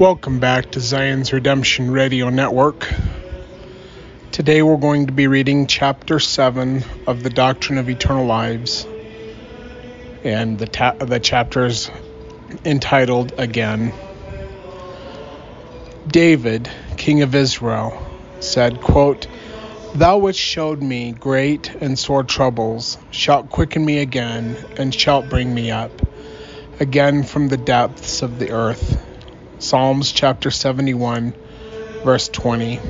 Welcome back to Zion's Redemption Radio Network. Today we're going to be reading chapter 7 of the Doctrine of Eternal Lives. And the, ta- the chapter is entitled again David, king of Israel, said, quote, Thou which showed me great and sore troubles, shalt quicken me again, and shalt bring me up again from the depths of the earth. Psalms chapter 71, verse 20.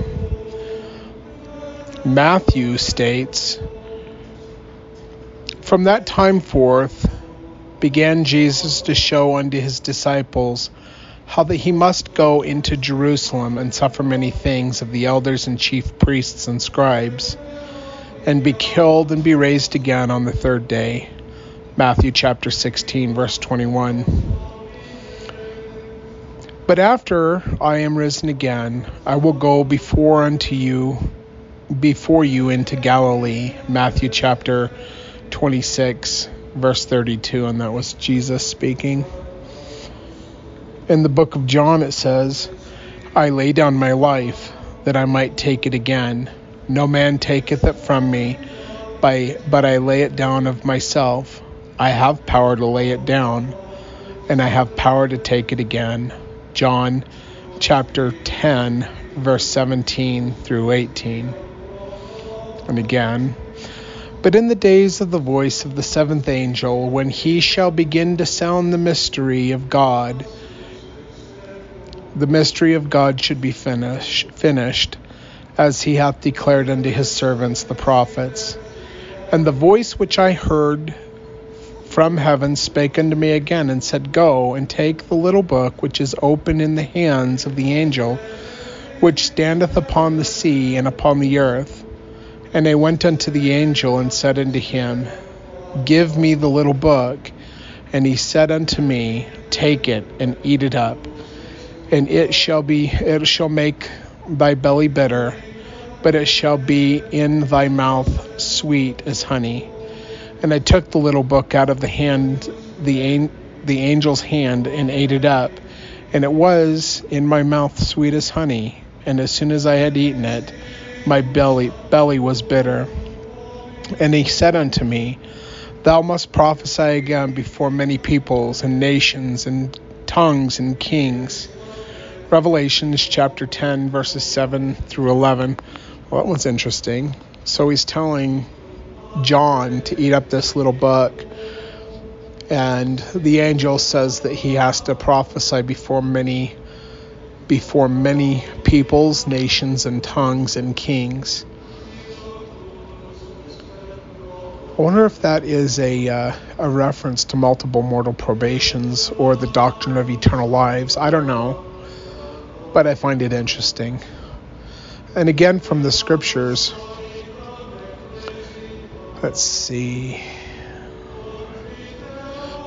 Matthew states, From that time forth began Jesus to show unto his disciples how that he must go into Jerusalem and suffer many things of the elders and chief priests and scribes, and be killed and be raised again on the third day. Matthew chapter 16, verse 21. But after I am risen again, I will go before unto you, before you into Galilee. Matthew chapter 26, verse 32, and that was Jesus speaking. In the book of John, it says, I lay down my life that I might take it again. No man taketh it from me, but I lay it down of myself. I have power to lay it down, and I have power to take it again. John chapter 10, verse 17 through 18. And again, but in the days of the voice of the seventh angel, when he shall begin to sound the mystery of God, the mystery of God should be finish, finished, as he hath declared unto his servants the prophets. And the voice which I heard from heaven spake unto me again, and said, Go and take the little book which is open in the hands of the angel which standeth upon the sea and upon the earth. And I went unto the angel and said unto him, Give me the little book. And he said unto me, Take it and eat it up, and it shall be it shall make thy belly bitter, but it shall be in thy mouth sweet as honey. And I took the little book out of the hand, the, the angel's hand, and ate it up. And it was in my mouth sweet as honey. And as soon as I had eaten it, my belly, belly was bitter. And he said unto me, Thou must prophesy again before many peoples and nations and tongues and kings. Revelations chapter 10, verses 7 through 11. Well, that was interesting. So he's telling John to eat up this little book. And the angel says that he has to prophesy before many before many peoples, nations and tongues and kings. I wonder if that is a uh, a reference to multiple mortal probations or the doctrine of eternal lives. I don't know, but I find it interesting. And again from the scriptures, Let's see.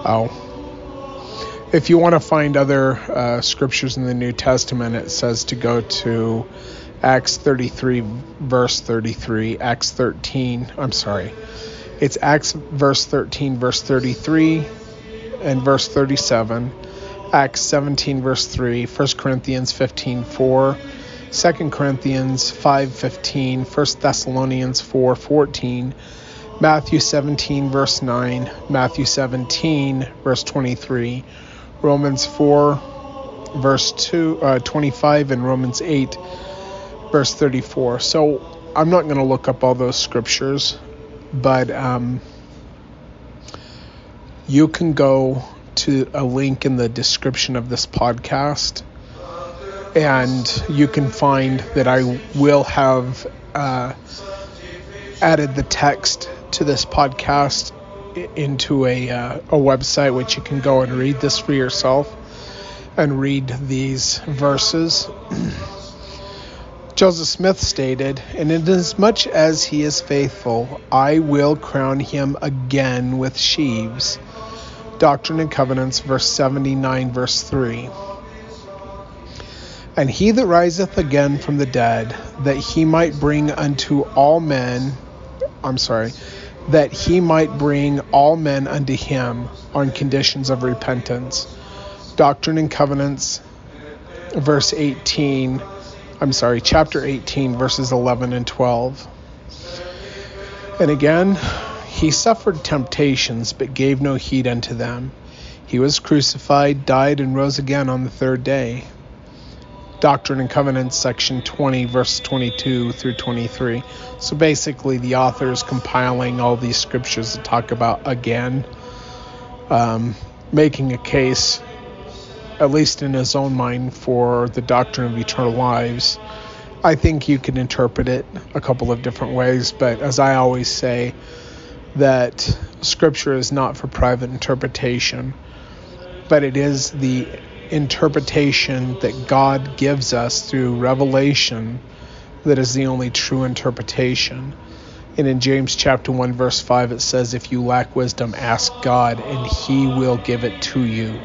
Oh. If you want to find other uh, scriptures in the New Testament, it says to go to Acts 33, verse 33, Acts 13, I'm sorry. It's Acts verse 13, verse 33, and verse 37, Acts 17, verse 3, 1 Corinthians 15, 4, 2 Corinthians 5, 15, 1 Thessalonians 4, 14, Matthew 17, verse 9, Matthew 17, verse 23, Romans 4, verse 2, uh, 25, and Romans 8, verse 34. So I'm not going to look up all those scriptures, but um, you can go to a link in the description of this podcast and you can find that I will have uh, added the text to this podcast into a, uh, a website which you can go and read this for yourself and read these verses. Joseph Smith stated, And inasmuch as he is faithful, I will crown him again with sheaves. Doctrine and Covenants, verse 79, verse 3. And he that riseth again from the dead, that he might bring unto all men, I'm sorry, that he might bring all men unto him on conditions of repentance. Doctrine and Covenants, verse 18. I'm sorry, chapter 18, verses 11 and 12. And again, he suffered temptations, but gave no heed unto them. He was crucified, died, and rose again on the third day. Doctrine and Covenants, section 20, verse 22 through 23. So basically, the author is compiling all these scriptures to talk about again, um, making a case, at least in his own mind, for the doctrine of eternal lives. I think you can interpret it a couple of different ways, but as I always say, that scripture is not for private interpretation, but it is the interpretation that God gives us through revelation that is the only true interpretation. And in James chapter 1 verse 5 it says if you lack wisdom ask God and he will give it to you.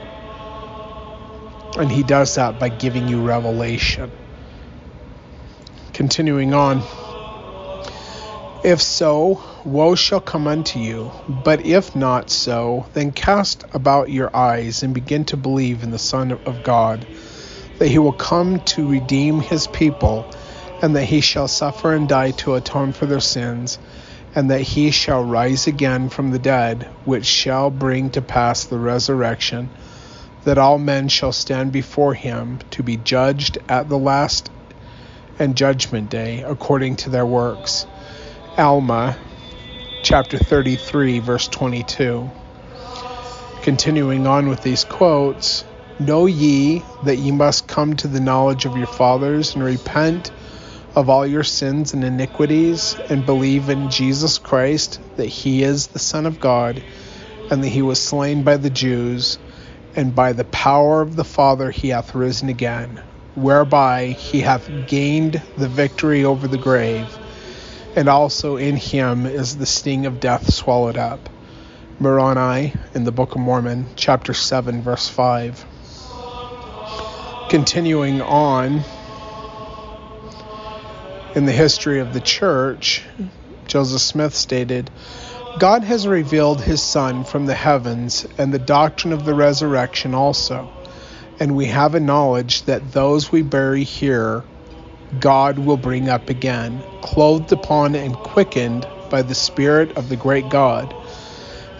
And he does that by giving you revelation. Continuing on, if so, woe shall come unto you. But if not so, then cast about your eyes and begin to believe in the Son of God, that he will come to redeem his people, and that he shall suffer and die to atone for their sins, and that he shall rise again from the dead, which shall bring to pass the resurrection, that all men shall stand before him to be judged at the last and judgment day according to their works. Alma chapter 33, verse 22. Continuing on with these quotes Know ye that ye must come to the knowledge of your fathers and repent of all your sins and iniquities and believe in Jesus Christ, that he is the Son of God, and that he was slain by the Jews, and by the power of the Father he hath risen again, whereby he hath gained the victory over the grave and also in him is the sting of death swallowed up. Moroni in the Book of Mormon, chapter 7, verse 5. Continuing on in the history of the church, Joseph Smith stated, God has revealed his Son from the heavens and the doctrine of the resurrection also. And we have a knowledge that those we bury here God will bring up again, clothed upon and quickened by the Spirit of the great God.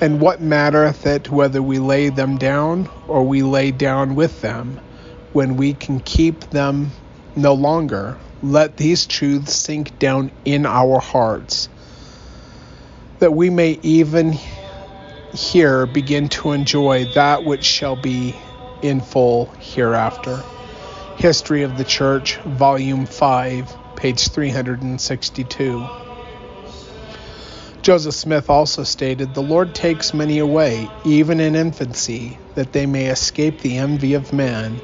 And what mattereth it whether we lay them down or we lay down with them, when we can keep them no longer? Let these truths sink down in our hearts, that we may even here begin to enjoy that which shall be in full hereafter. History of the Church, Volume 5, page 362. Joseph Smith also stated, The Lord takes many away, even in infancy, that they may escape the envy of man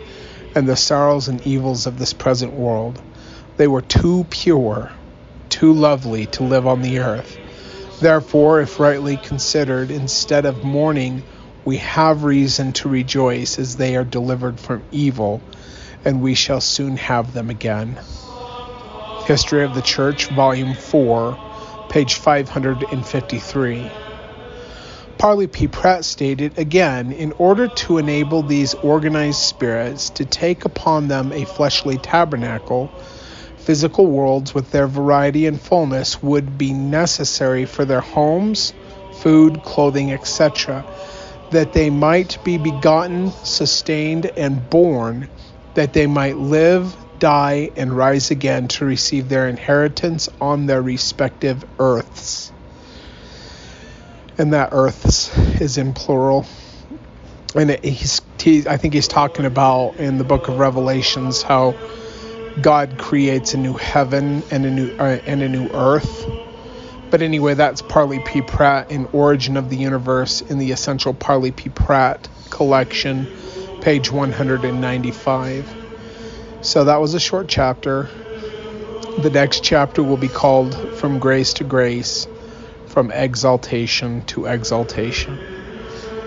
and the sorrows and evils of this present world. They were too pure, too lovely to live on the earth. Therefore, if rightly considered, instead of mourning, we have reason to rejoice as they are delivered from evil and we shall soon have them again. History of the Church, Volume 4, page 553. Parley P. Pratt stated again, in order to enable these organized spirits to take upon them a fleshly tabernacle, physical worlds with their variety and fullness would be necessary for their homes, food, clothing, etc., that they might be begotten, sustained, and born that they might live, die, and rise again to receive their inheritance on their respective earths. And that earths is in plural. And he's, he, I think he's talking about in the book of Revelations how God creates a new heaven and a new uh, and a new earth. But anyway, that's Parley P. Pratt in Origin of the Universe in the Essential Parley P. Pratt collection page 195. So that was a short chapter. The next chapter will be called From Grace to Grace, From Exaltation to Exaltation.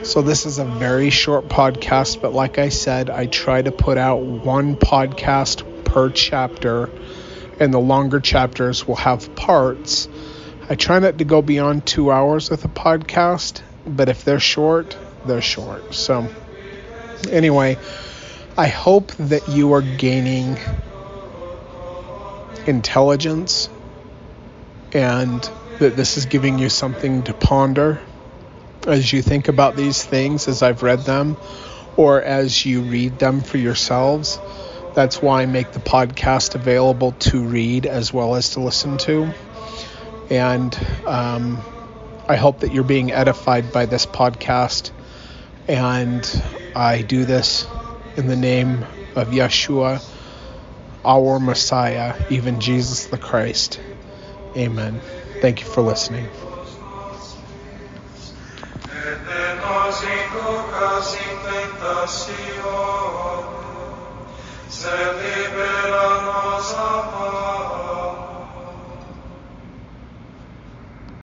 So this is a very short podcast, but like I said, I try to put out one podcast per chapter, and the longer chapters will have parts. I try not to go beyond two hours with a podcast, but if they're short, they're short. So, anyway, I hope that you are gaining intelligence and that this is giving you something to ponder as you think about these things as I've read them or as you read them for yourselves. That's why I make the podcast available to read as well as to listen to. And um, I hope that you're being edified by this podcast. And I do this in the name of Yeshua, our Messiah, even Jesus the Christ. Amen. Thank you for listening. se libera